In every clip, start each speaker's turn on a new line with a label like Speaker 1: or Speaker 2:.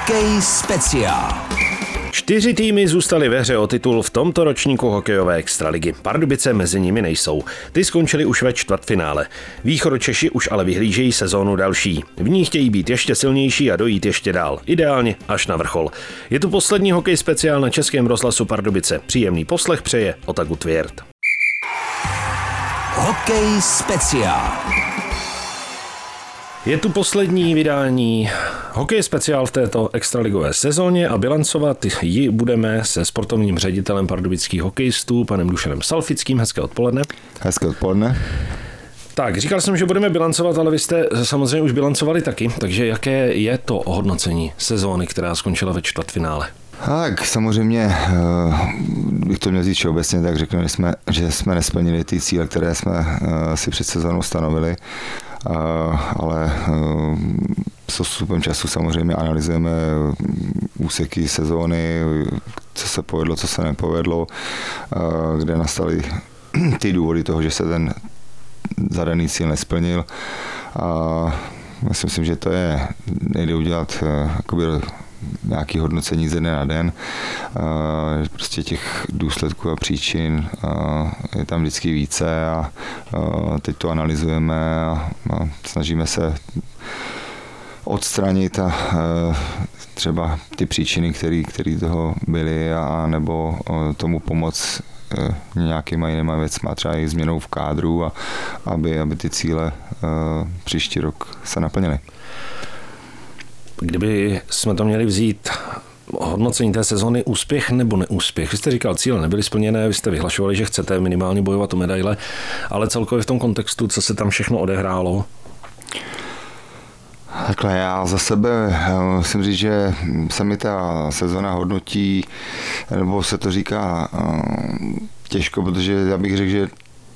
Speaker 1: Hokej speciál.
Speaker 2: Čtyři týmy zůstaly ve hře o titul v tomto ročníku hokejové extraligy. Pardubice mezi nimi nejsou. Ty skončili už ve čtvrtfinále. Východočeši už ale vyhlížejí sezónu další. V ní chtějí být ještě silnější a dojít ještě dál. Ideálně až na vrchol. Je tu poslední hokej speciál na Českém rozhlasu Pardubice. Příjemný poslech přeje Otaku Tvěrt.
Speaker 1: Hokej speciál.
Speaker 2: Je tu poslední vydání hokej speciál v této extraligové sezóně a bilancovat ji budeme se sportovním ředitelem pardubických hokejistů, panem Dušanem Salfickým. Hezké odpoledne.
Speaker 3: Hezké odpoledne.
Speaker 2: Tak, říkal jsem, že budeme bilancovat, ale vy jste samozřejmě už bilancovali taky, takže jaké je to ohodnocení sezóny, která skončila ve čtvrtfinále?
Speaker 3: Tak samozřejmě eh, bych to měl říct obecně, tak řeknu, že jsme, že jsme nesplnili ty cíle, které jsme eh, si před sezónou stanovili ale eh, s odstupem času samozřejmě analyzujeme úseky sezóny, co se povedlo, co se nepovedlo, kde nastaly ty důvody toho, že se ten zadaný cíl nesplnil. A já si myslím, že to je, nejde udělat eh, jakoby nějaký hodnocení ze dne na den. Prostě těch důsledků a příčin je tam vždycky více a teď to analyzujeme a snažíme se odstranit a třeba ty příčiny, které toho byly a nebo tomu pomoct e, nějakýma jinýma věcma, třeba i změnou v kádru, a aby, aby ty cíle příští rok se naplnily.
Speaker 2: Kdyby jsme to měli vzít hodnocení té sezony úspěch nebo neúspěch. Vy jste říkal, cíle nebyly splněné, vy jste vyhlašovali, že chcete minimálně bojovat o medaile, ale celkově v tom kontextu, co se tam všechno odehrálo,
Speaker 3: Takhle já za sebe eh, musím říct, že se mi ta sezona hodnotí, nebo se to říká eh, těžko, protože já bych řekl, že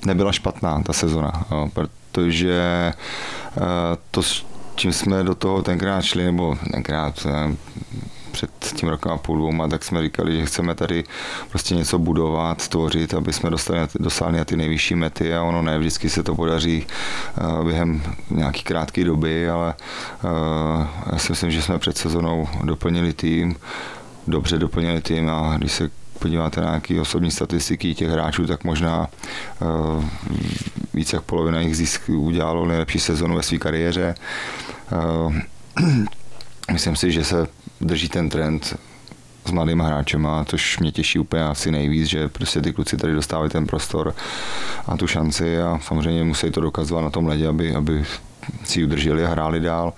Speaker 3: nebyla špatná ta sezona, eh, protože to, čím jsme do toho tenkrát šli, nebo tenkrát eh, před tím rokem a půl dvouma, tak jsme říkali, že chceme tady prostě něco budovat, stvořit, aby jsme dostali, dosáhli na ty nejvyšší mety a ono ne vždycky se to podaří eh, během nějaký krátké doby, ale eh, já si myslím, že jsme před sezonou doplnili tým, dobře doplnili tým a když se podíváte na nějaké osobní statistiky těch hráčů, tak možná uh, víc jak polovina jich zisk udělalo nejlepší sezonu ve své kariéře. Uh, myslím si, že se drží ten trend s mladými hráčem, což mě těší úplně asi nejvíc, že prostě ty kluci tady dostávají ten prostor a tu šanci a samozřejmě musí to dokazovat na tom ledě, aby, aby si ji udrželi a hráli dál.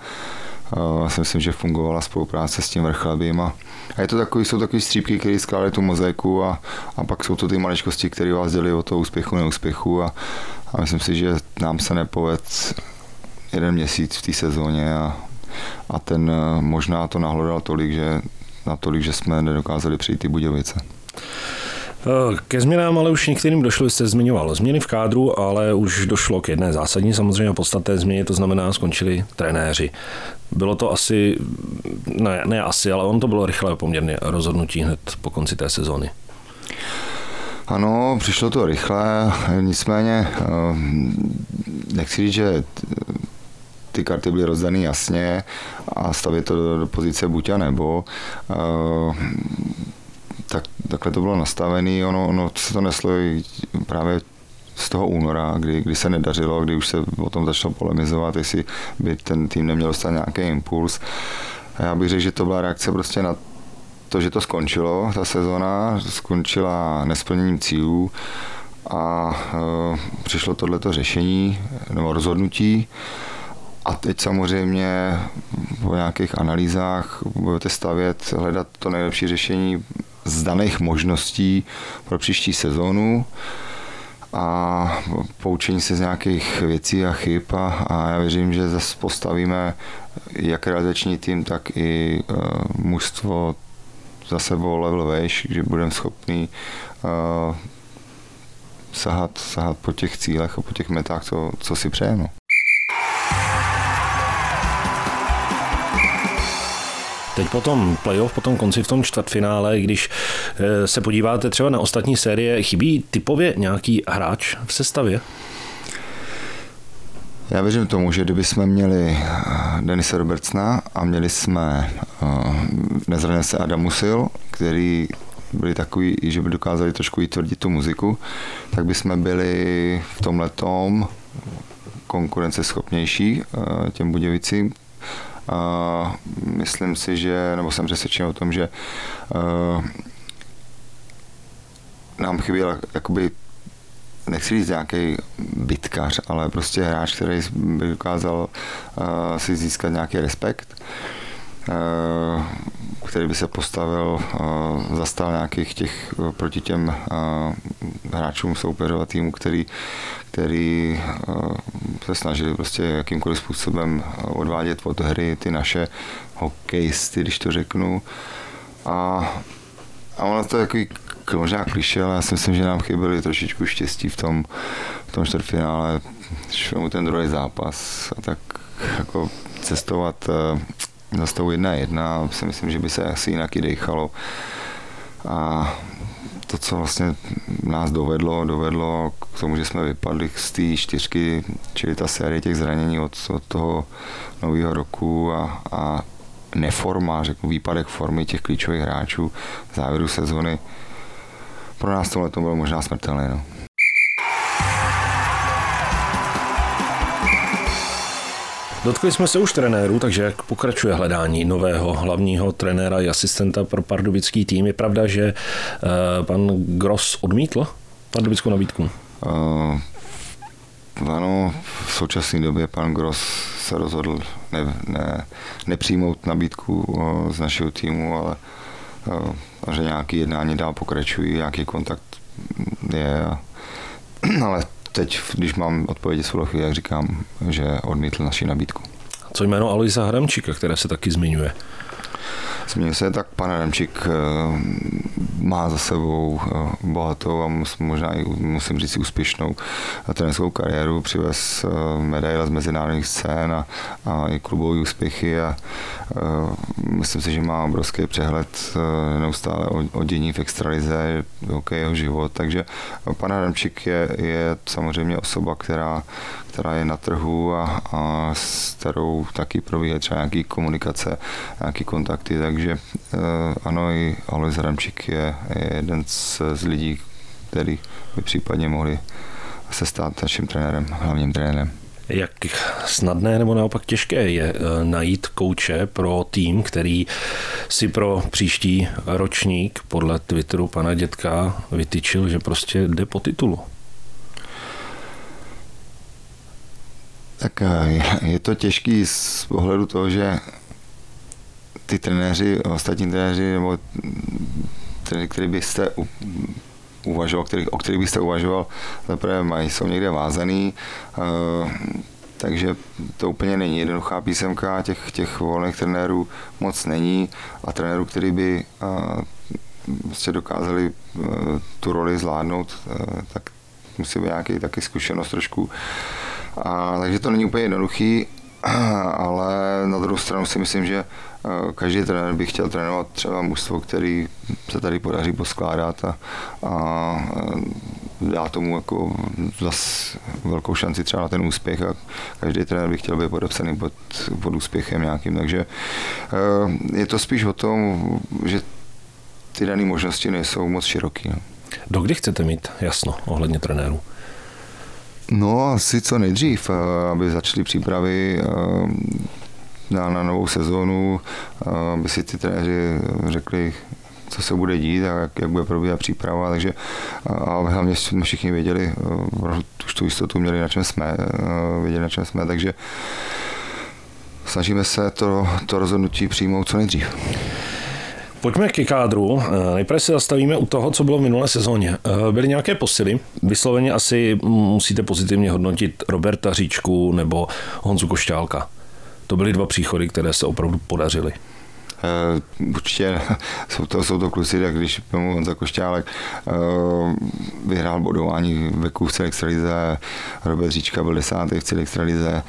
Speaker 3: Já si myslím, že fungovala spolupráce s tím vrchlabým a, a je to takový, jsou takové střípky, které skládají tu mozaiku a, a pak jsou to ty maličkosti, které vás dělí o to úspěchu, neúspěchu a, a myslím si, že nám se nepoved jeden měsíc v té sezóně a, a ten možná to nahlodal tolik, že natolik, že jsme nedokázali přijít ty Budějovice.
Speaker 2: Eh, ke změnám ale už některým došlo, jste zmiňoval změny v kádru, ale už došlo k jedné zásadní samozřejmě podstatné změně, to znamená skončili trenéři. Bylo to asi, ne, ne asi, ale on to bylo rychlé poměrně rozhodnutí hned po konci té sezóny.
Speaker 3: Ano, přišlo to rychle, nicméně eh, nechci říct, že ty karty byly rozdané jasně a stavět to do, do pozice buď a nebo. Eh, tak, takhle to bylo nastavené, ono, ono se to neslo právě z toho února, kdy, kdy se nedařilo, kdy už se o tom začalo polemizovat, jestli by ten tým neměl dostat nějaký impuls. A já bych řekl, že to byla reakce prostě na to, že to skončilo, ta sezona skončila nesplněním cílů a e, přišlo tohleto řešení nebo rozhodnutí. A teď samozřejmě po nějakých analýzách budete stavět, hledat to nejlepší řešení z daných možností pro příští sezónu a poučení se z nějakých věcí a chyb a, a já věřím, že zase postavíme jak realizační tým, tak i uh, mužstvo za sebou level vejš, že budeme schopni uh, sahat, sahat po těch cílech a po těch metách, co, co si přejeme.
Speaker 2: Teď potom playoff, potom konci v tom čtvrtfinále, když eh, se podíváte třeba na ostatní série, chybí typově nějaký hráč v sestavě?
Speaker 3: Já věřím tomu, že kdyby jsme měli eh, Denise Robertsna a měli jsme uh, nezraněné se Adamu Sil, který byli takový, že by dokázali trošku i tvrdit tu muziku, tak by jsme byli v tom letom konkurenceschopnější těm Budějovicím. Uh, myslím si, že, nebo jsem přesvědčen o tom, že uh, nám chyběl jakoby nechci říct nějaký bitkař, ale prostě hráč, který by dokázal uh, si získat nějaký respekt, uh, který by se postavil, uh, zastal nějakých těch uh, proti těm uh, hráčům soupeřova týmu, který, který se snažili prostě jakýmkoliv způsobem odvádět od hry ty naše hokejisty, když to řeknu. A, a ono to je takový možná kliše, ale já si myslím, že nám chyběli trošičku štěstí v tom, v tom čtvrtfinále, mu ten druhý zápas a tak jako cestovat eh, za stavu 1-1, si myslím, že by se asi jinak i dechalo. A to, co vlastně nás dovedlo, dovedlo k tomu, že jsme vypadli z té čtyřky, čili ta série těch zranění od, od toho nového roku a, a neforma, řeknu výpadek formy těch klíčových hráčů v závěru sezony, pro nás tohle to bylo možná smrtelné. No.
Speaker 2: Dotkli jsme se už trenérů, takže jak pokračuje hledání nového hlavního trenéra i asistenta pro pardubický tým? Je pravda, že uh, pan Gross odmítl pardubickou nabídku? Uh,
Speaker 3: ano, v současné době pan Gross se rozhodl ne, ne, nepřijmout nabídku uh, z našeho týmu, ale že nějaký jednání dál pokračují, nějaký kontakt je, ale teď, když mám odpovědi z chvíli, jak říkám, že odmítl naši nabídku.
Speaker 2: Co jméno Alisa Hramčíka, které se taky zmiňuje?
Speaker 3: Změnil se tak pan Adamčík eh, má za sebou eh, bohatou a možná i musím říct úspěšnou trenerskou kariéru, přivez eh, medaile z mezinárodních scén a, a i klubové úspěchy a myslím si, že má obrovský přehled neustále o, o dění v extralize, jeho život, takže pan Adamčík je, je samozřejmě osoba, která, která je na trhu a, a s kterou taky probíhají třeba nějaký komunikace, nějaký kontakty, takže eh, ano, i Alois Ramčík je, je jeden z, z lidí, který by případně mohli se stát naším trenérem, hlavním trenérem.
Speaker 2: Jak snadné nebo naopak těžké je eh, najít kouče pro tým, který si pro příští ročník podle Twitteru pana dětka vytyčil, že prostě jde po titulu?
Speaker 3: Tak eh, je to těžký z pohledu toho, že ty trenéři, ostatní trenéři, nebo trenéři, který byste uvažoval, který, o kterých byste uvažoval, zaprvé mají, jsou někde vázaný, uh, takže to úplně není jednoduchá písemka, těch, těch volných trenérů moc není. A trenérů, který by uh, dokázali uh, tu roli zvládnout, tak musí být nějaký taky zkušenost trošku. A, takže to není úplně jednoduchý, ale na druhou stranu si myslím, že eh, každý trenér by chtěl trénovat třeba mužstvo, který se tady podaří poskládat a, a eh, dá tomu jako zas velkou šanci třeba na ten úspěch a každý trenér by chtěl být podepsaný pod, pod úspěchem nějakým, takže eh, je to spíš o tom, že ty dané možnosti nejsou moc široký. No.
Speaker 2: Do kdy chcete mít jasno ohledně trenérů?
Speaker 3: No, asi co nejdřív, eh, aby začaly přípravy eh, na, na novou sezónu, eh, aby si ty trenéři řekli, co se bude dít a jak, jak bude probíhat příprava, takže a hlavně jsme všichni věděli, už tu jistotu měli, na čem jsme, věděli, na čem jsme, takže snažíme se to, to rozhodnutí přijmout co nejdřív.
Speaker 2: Pojďme ke kádru. Eh, nejprve se zastavíme u toho, co bylo v minulé sezóně. Eh, byly nějaké posily. Vysloveně asi musíte pozitivně hodnotit Roberta Říčku nebo Honzu Košťálka. To byly dva příchody, které se opravdu podařily.
Speaker 3: Uh, určitě jsou to, jsou to kluci, tak když tomu Honza Košťálek uh, vyhrál bodování ve kůvce extralize, Robert Říčka byl desátý v celé extralize,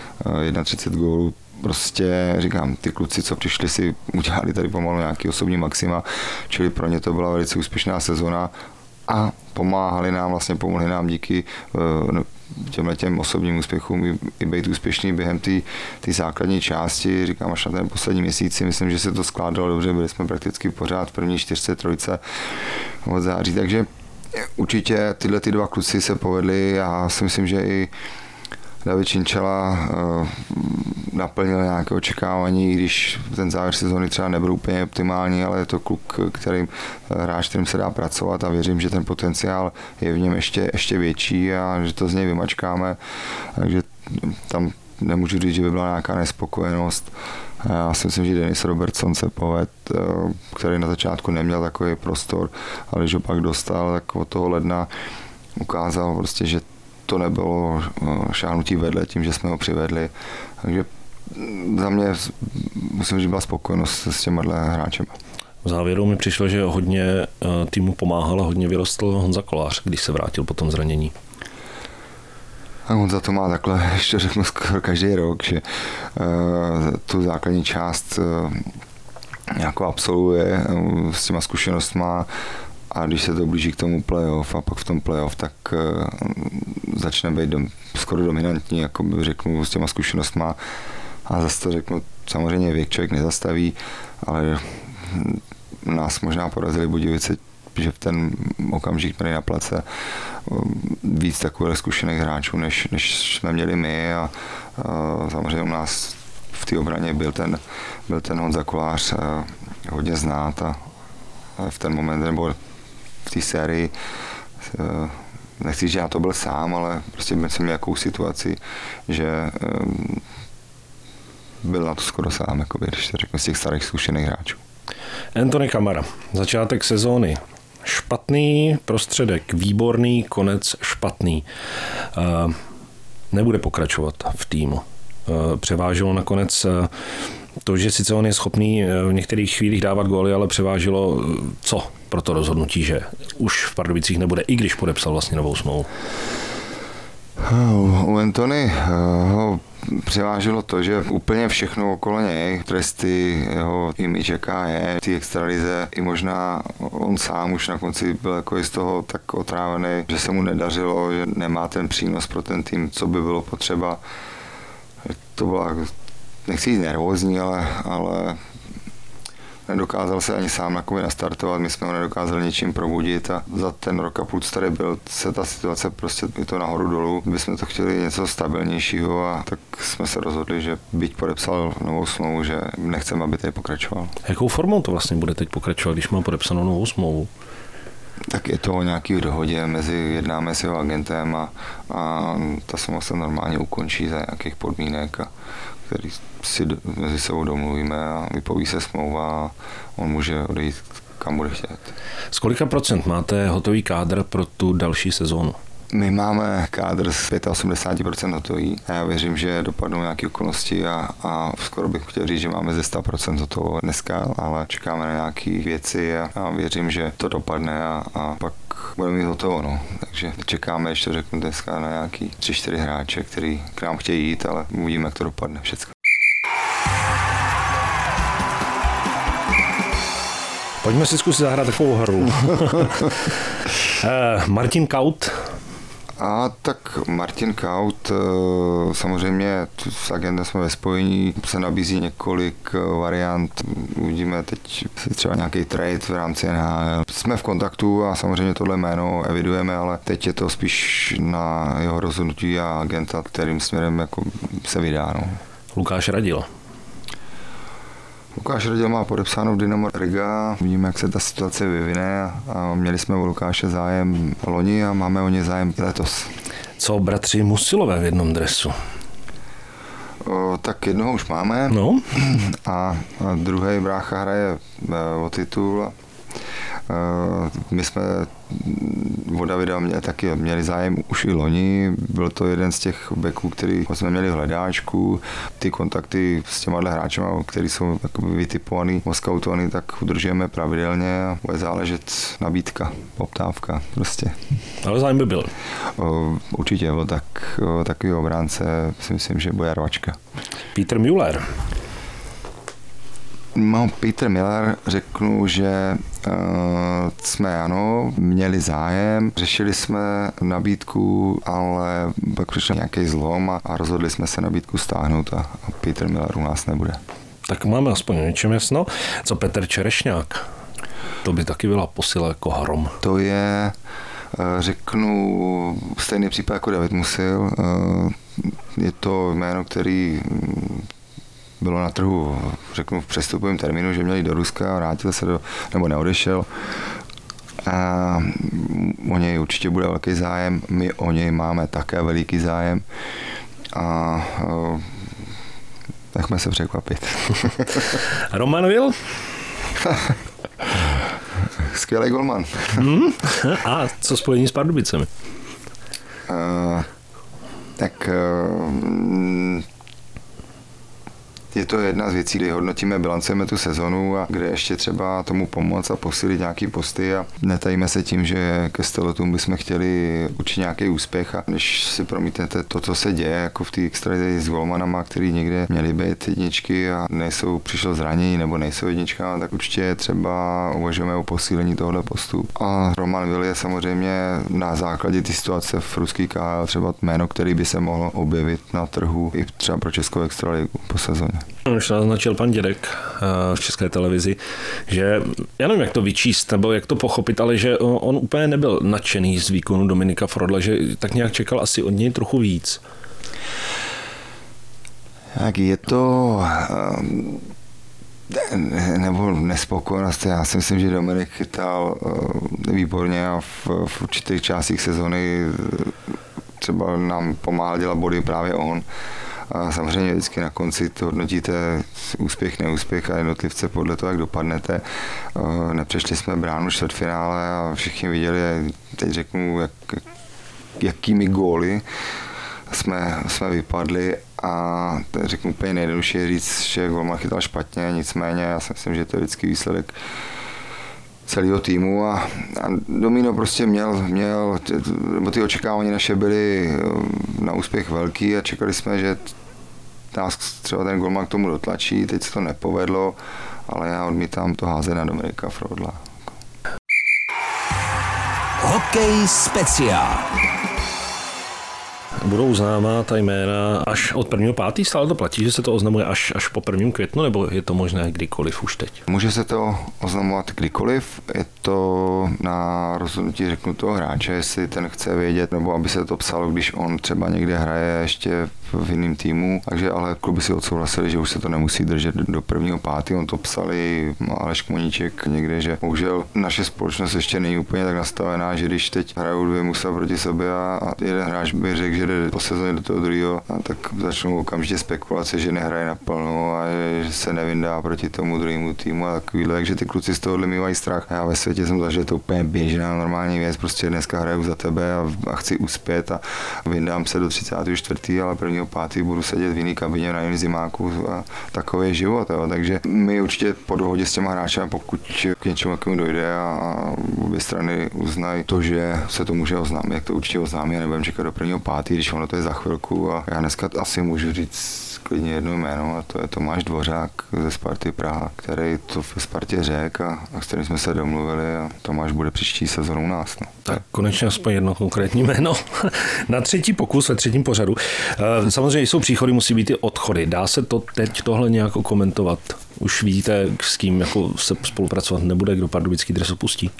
Speaker 3: uh, 31 gólů, prostě říkám, ty kluci, co přišli, si udělali tady pomalu nějaký osobní maxima, čili pro ně to byla velice úspěšná sezona a pomáhali nám, vlastně pomohli nám díky no, těmhle těm osobním úspěchům i, i být úspěšný během té základní části. Říkám, až na ten poslední měsíc myslím, že se to skládalo dobře, byli jsme prakticky pořád v první čtyřce, trojce od září, takže určitě tyhle ty dva kluci se povedly a já si myslím, že i David Činčela eh, naplnil nějaké očekávání, když ten závěr sezóny třeba nebyl úplně optimální, ale je to kluk, který hráč, kterým se dá pracovat a věřím, že ten potenciál je v něm ještě, ještě větší a že to z něj vymačkáme. Takže tam nemůžu říct, že by byla nějaká nespokojenost. Já si myslím, že Denis Robertson se poved, eh, který na začátku neměl takový prostor, ale když ho pak dostal, tak od toho ledna ukázal prostě, že to nebylo eh, šáhnutí vedle tím, že jsme ho přivedli. Takže za mě musím říct, byla spokojenost s těma hráčem.
Speaker 2: V závěru mi přišlo, že hodně eh, týmu pomáhal a hodně vyrostl Honza Kolář, když se vrátil po tom zranění.
Speaker 3: A Honza to má takhle, ještě řeknu skoro každý rok, že uh, tu základní část uh, jako absolvuje s těma zkušenostma a když se to blíží k tomu playoff a pak v tom playoff, tak uh, začne být dom, skoro dominantní, jako by řeknu, s těma zkušenostma. A zase to řeknu, samozřejmě věk člověk nezastaví, ale nás možná porazili Budějovice, že v ten okamžik měli na place um, víc takových zkušených hráčů, než, než jsme měli my a, a samozřejmě u nás v té obraně byl ten, byl ten Honza Kolář hodně znát a v ten moment, nebo v té sérii nechci, že já to byl sám, ale prostě jsem měl jakou situaci, že um, byl na to skoro sám, jako když to řeknu, z těch starých zkušených hráčů.
Speaker 2: Anthony Kamara, začátek sezóny špatný, prostředek výborný, konec špatný. Uh, nebude pokračovat v týmu. Převážilo nakonec to, že sice on je schopný v některých chvílích dávat góly, ale převážilo co pro to rozhodnutí, že už v Pardubicích nebude, i když podepsal vlastně novou smlouvu?
Speaker 3: U Antony ho převážilo to, že úplně všechno okolo něj, tresty, jeho image, jaká je, ty extralize, i možná on sám už na konci byl jako z toho tak otrávený, že se mu nedařilo, že nemá ten přínos pro ten tým, co by bylo potřeba. To byla, nechci jít nervózní, ale, ale nedokázal se ani sám nakovi nastartovat, my jsme ho nedokázali ničím probudit a za ten rok a půl, co tady byl, se ta situace prostě je to nahoru dolů. My jsme to chtěli něco stabilnějšího a tak jsme se rozhodli, že byť podepsal novou smlouvu, že nechceme, aby tady pokračoval.
Speaker 2: Jakou formou to vlastně bude teď pokračovat, když má podepsanou novou smlouvu?
Speaker 3: Tak je to o nějaký dohodě mezi jednáme s jeho agentem a, a ta smlouva se normálně ukončí za nějakých podmínek a který si mezi sebou domluvíme a vypoví se smlouva a on může odejít kam bude chtět.
Speaker 2: Z kolika procent máte hotový kádr pro tu další sezónu?
Speaker 3: My máme kádr z 85% hotový. Já věřím, že dopadnou nějaké okolnosti a, a skoro bych chtěl říct, že máme ze 100% hotovo dneska, ale čekáme na nějaké věci a, a věřím, že to dopadne a, a pak budeme mít hotovo. No. Takže čekáme ještě, řeknu dneska, na nějaký 3-4 hráče, který k nám chtějí jít, ale uvidíme, jak to dopadne všechno.
Speaker 2: Pojďme si zkusit zahrát takovou hru. Eh, Martin Kaut
Speaker 3: a tak Martin Kaut, eh, samozřejmě s agentem jsme ve spojení, se nabízí několik eh, variant, uvidíme teď třeba nějaký trade v rámci NHL. Jsme v kontaktu a samozřejmě tohle jméno evidujeme, ale teď je to spíš na jeho rozhodnutí a agenta, kterým směrem jako se vydá. No.
Speaker 2: Lukáš Radil.
Speaker 3: Lukáš Radil má podepsáno v Dynamo Riga, vidíme, jak se ta situace vyvine a měli jsme u Lukáše zájem loni a máme o ně zájem letos.
Speaker 2: Co bratři Musilové v jednom dresu?
Speaker 3: O, tak jednoho už máme.
Speaker 2: No.
Speaker 3: A, a druhý brácha hraje e, o titul. Eh, my jsme o Davida mě, taky měli zájem už i loni, byl to jeden z těch beků, který jsme měli v hledáčku. Ty kontakty s těma hráči, který jsou vytipovaný, oskautovaný, tak udržujeme pravidelně a bude záležet nabídka, poptávka prostě.
Speaker 2: Ale zájem by byl.
Speaker 3: Určitě, byl tak, takový obránce si myslím, že bude rvačka.
Speaker 2: Peter Müller
Speaker 3: No, Peter Miller řeknu, že uh, jsme ano, měli zájem, řešili jsme nabídku, ale pak přišel nějaký zlom a, a rozhodli jsme se nabídku stáhnout a, a Peter Miller u nás nebude.
Speaker 2: Tak máme aspoň něčem jasno. Co Petr Čerešňák? To by taky byla posila jako hrom.
Speaker 3: To je, řeknu, stejný případ jako David Musil. Je to jméno, který bylo na trhu, řeknu, v přestupovém termínu, že měli do Ruska, vrátil se do, nebo neodešel. A o něj určitě bude velký zájem, my o něj máme také veliký zájem a nechme se překvapit.
Speaker 2: Roman Will?
Speaker 3: Skvělý golman.
Speaker 2: hmm? A co spojení s Pardubicemi?
Speaker 3: Uh, tak uh, je to jedna z věcí, kdy hodnotíme, bilancujeme tu sezonu a kde ještě třeba tomu pomoct a posílit nějaký posty a netajíme se tím, že ke Stelotum bychom chtěli učit nějaký úspěch a když si promítnete to, co se děje jako v té extralize s golmanama, který někde měli být jedničky a nejsou, přišlo zranění nebo nejsou jednička, tak určitě třeba uvažujeme o posílení tohle postu. A Roman Will je samozřejmě na základě té situace v ruský KL třeba jméno, který by se mohlo objevit na trhu i třeba pro Českou extraligu po sezóně.
Speaker 2: Už naznačil pan Dědek eh, v České televizi, že já nevím, jak to vyčíst nebo jak to pochopit, ale že on úplně nebyl nadšený z výkonu Dominika Frodla, že tak nějak čekal asi od něj trochu víc.
Speaker 3: Tak je to eh, nebo nespokojenost. Já si myslím, že Dominik chytal eh, výborně a v, v určitých částích sezony třeba nám pomáhal dělat body právě on. A samozřejmě vždycky na konci to hodnotíte úspěch, neúspěch a jednotlivce podle toho, jak dopadnete. Nepřešli jsme bránu čtvrtfinále a všichni viděli, teď řeknu, jak, jakými góly jsme, jsme vypadli a řeknu úplně nejjednodušší říct, že Golman chytal špatně, nicméně já si myslím, že to je vždycky výsledek celého týmu a, a Domino prostě měl, měl, ty očekávání naše byly eh, na úspěch velký a čekali jsme, že nás třeba ten golman k tomu dotlačí, teď se to nepovedlo, ale já odmítám to házet na Dominika Frodla.
Speaker 1: Hokej speciál
Speaker 2: budou známá ta jména až od prvního pátý, stále to platí, že se to oznamuje až, až po prvním květnu, nebo je to možné kdykoliv už teď?
Speaker 3: Může se to oznamovat kdykoliv, je to na rozhodnutí řeknu toho hráče, jestli ten chce vědět, nebo aby se to psalo, když on třeba někde hraje ještě v jiném týmu, takže ale kluby si odsouhlasili, že už se to nemusí držet do prvního pátý, on to psali Aleš Kmoníček někde, že bohužel naše společnost ještě není úplně tak nastavená, že když teď hrajou dvě musa proti sobě a jeden hráč by řekl, že jde po sezóně do toho druhého, tak začnou okamžitě spekulace, že nehraje naplno a že se nevyndá proti tomu druhému týmu a takovýhle, takže ty kluci z tohohle mývají strach. Já ve světě jsem zažil to úplně běžná normální věc, prostě dneska hraju za tebe a, a chci uspět a vyndám se do 34. ale prvního pátý budu sedět v jiný kabině na jiném zimáku a takový je život. Jo. Takže my určitě po dohodě s těma hráči, pokud k něčemu takovému dojde a obě strany uznají to, že se to může oznámit, jak to určitě oznámí nebudeme čekat do prvního pátý, když ono to je za chvilku a já dneska asi můžu říct klidně jedno jméno a to je Tomáš Dvořák ze Sparty Praha, který to v Spartě řek a, a s kterým jsme se domluvili a Tomáš bude příští sezónu u nás. No.
Speaker 2: Tak konečně aspoň jedno konkrétní jméno. Na třetí pokus ve třetím pořadu. Eh, samozřejmě jsou příchody, musí být i odchody. Dá se to teď tohle nějak komentovat? Už víte, s kým jako se spolupracovat nebude, kdo pardubický dres opustí?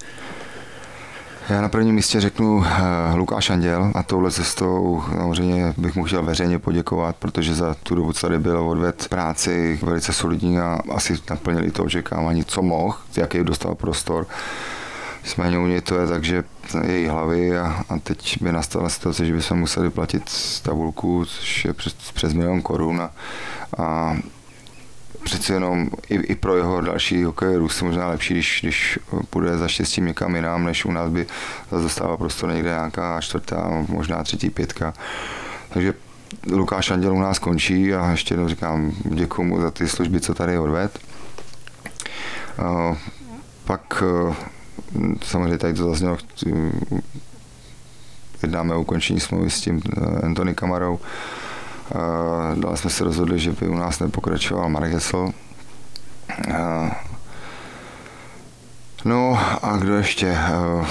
Speaker 3: Já na prvním místě řeknu uh, Lukáš Anděl a touhle cestou samozřejmě bych mu chtěl veřejně poděkovat, protože za tu dobu, co tady byl, odved práci velice solidní a asi naplnili to očekávání, co mohl, jaký dostal prostor. Nicméně u něj to je tak, že její hlavy a, a teď by nastala situace, že bychom museli platit tabulku, což je přes, přes milion korun a, a přece jenom i, i pro jeho další hokejový růst možná lepší, když, když půjde za štěstím někam jinam, než u nás by dostával prostor někde nějaká čtvrtá, možná třetí pětka. Takže Lukáš Anděl u nás končí a ještě jednou říkám děkuji mu za ty služby, co tady odved. Pak samozřejmě tady to zaznělo, jednáme o ukončení smlouvy s tím eh, Anthony Kamarou. Eh, dále jsme se rozhodli, že by u nás nepokračoval Marek Hesl. Eh, no a kdo ještě? Eh,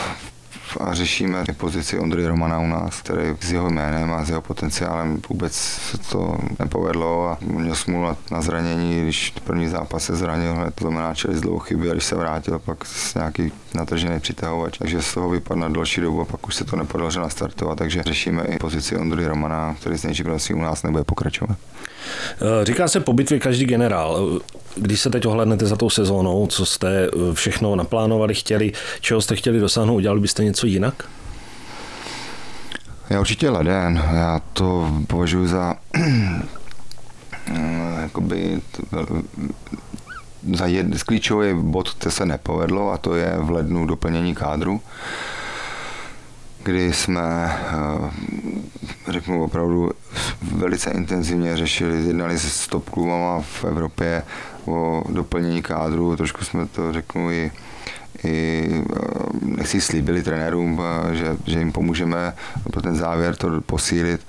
Speaker 3: a řešíme pozici Ondry Romana u nás, který s jeho jménem a s jeho potenciálem vůbec se to nepovedlo a měl smůlu na zranění, když první zápas se zranil, hned znamená čeli z dlouho chyby a když se vrátil, pak s nějaký natržený přitahovač, takže z toho vypadl na další dobu a pak už se to nepodařilo nastartovat, takže řešíme i pozici Ondry Romana, který s nejčím u nás nebude pokračovat.
Speaker 2: Říká se po bitvě každý generál. Když se teď ohlednete za tou sezónou, co jste eh, všechno naplánovali, chtěli, čeho jste chtěli dosáhnout, udělali byste něco jinak?
Speaker 3: Já určitě leden. Já to považuji za jakoby za jed, klíčový bod, který se nepovedlo a to je v lednu doplnění kádru kdy jsme, eh, řeknu opravdu, velice intenzivně řešili, jednali se top klubama v Evropě o doplnění kádru, trošku jsme to, řeknu, i i eh, nechci slíbili trenérům, eh, že, že jim pomůžeme pro ten závěr to posílit.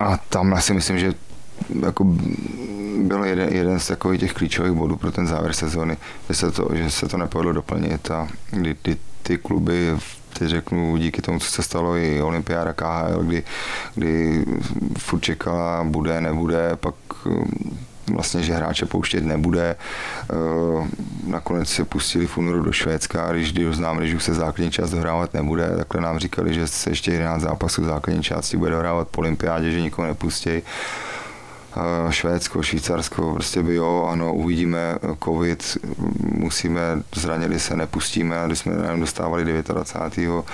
Speaker 3: A tam si myslím, že jako byl jeden, jeden z takových těch klíčových bodů pro ten závěr sezóny, že se to, že se to nepovedlo doplnit a kdy, kdy ty kluby teď řeknu, díky tomu, co se stalo i Olympiáda KHL, kdy, kdy furt čekala, bude, nebude, pak um, vlastně, že hráče pouštět nebude. Uh, nakonec se pustili v únoru do Švédska, a když oznámili, že už se základní část dohrávat nebude, takhle nám říkali, že se ještě 11 zápasů základní části bude dohrávat po olympiádě, že nikoho nepustí. Švédsko, Švýcarsko, prostě by jo, ano, uvidíme covid, musíme, zranili se, nepustíme a když jsme dostávali 29.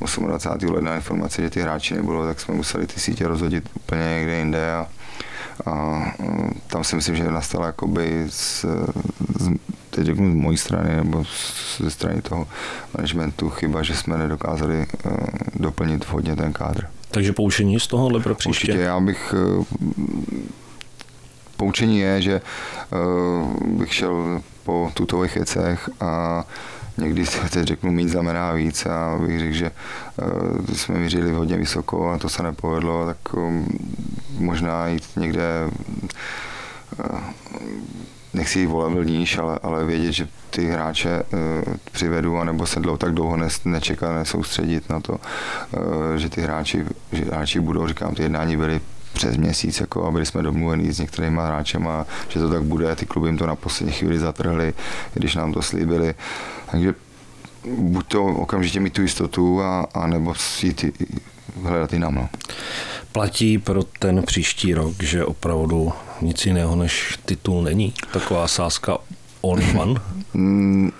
Speaker 3: 28. ledna informace, že ty hráči nebudou, tak jsme museli ty sítě rozhodit úplně někde jinde a, a tam si myslím, že nastala jakoby z, z teď řeknu z mojí strany nebo ze strany toho managementu chyba, že jsme nedokázali uh, doplnit vhodně ten kádr.
Speaker 2: Takže poučení z tohohle pro příště?
Speaker 3: Určitě, já bych uh, poučení je, že uh, bych šel po tutových věcech a někdy si teď řeknu mít znamená víc. A bych řekl, že uh, jsme mířili hodně vysoko a to se nepovedlo, tak um, možná jít někde uh, nechci jít volebil níž, ale, ale vědět, že ty hráče uh, přivedu, anebo se dlouho tak dlouho ne, nečekat, nesoustředit na to, uh, že ty hráči, že hráči budou, říkám, ty jednání byly přes měsíc, jako, a byli jsme domluveni s některými hráči, že to tak bude, ty kluby jim to na poslední chvíli zatrhli, když nám to slíbili. Takže buď to okamžitě mít tu jistotu, a, a nebo jít hledat jinam. No.
Speaker 2: Platí pro ten příští rok, že opravdu nic jiného než titul není? Taková sázka in one? Mm,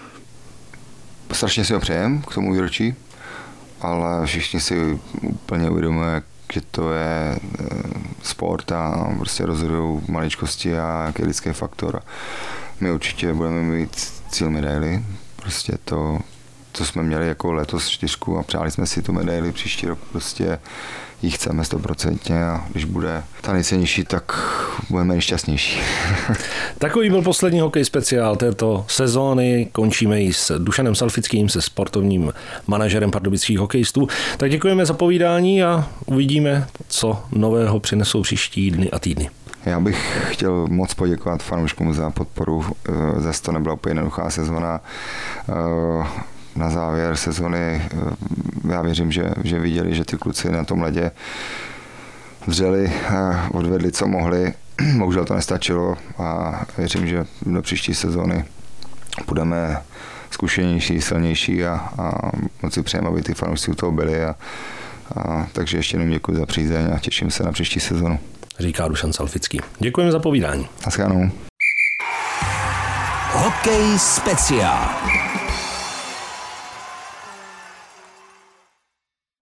Speaker 3: strašně si ho přejem k tomu výročí, ale všichni si úplně uvědomuje, že to je eh, sport a prostě rozhodují maličkosti a nějaký lidský faktor. My určitě budeme mít cíl medaily, prostě to, co jsme měli jako letos čtyřku a přáli jsme si tu medaili příští rok, prostě ji chceme stoprocentně a když bude ta nejcennější, tak budeme nejšťastnější.
Speaker 2: Takový byl poslední hokej speciál této sezóny. Končíme ji s Dušanem Salfickým, se sportovním manažerem pardubických hokejistů. Tak děkujeme za povídání a uvidíme, co nového přinesou příští dny a týdny.
Speaker 3: Já bych chtěl moc poděkovat fanouškům za podporu. Eh, zase to nebyla úplně jednoduchá sezona. Na závěr sezony eh, já věřím, že, že viděli, že ty kluci na tom ledě vřeli, odvedli, co mohli. Bohužel to nestačilo a věřím, že do příští sezony budeme zkušenější, silnější a, a moc si přejeme, aby ty fanoušci u toho byli. A, a, takže ještě jenom děkuji za přízeň a těším se na příští sezonu.
Speaker 2: Říká Dušan Salfický. Děkujeme za povídání.
Speaker 3: Naschledanou.
Speaker 1: Hokej speciál.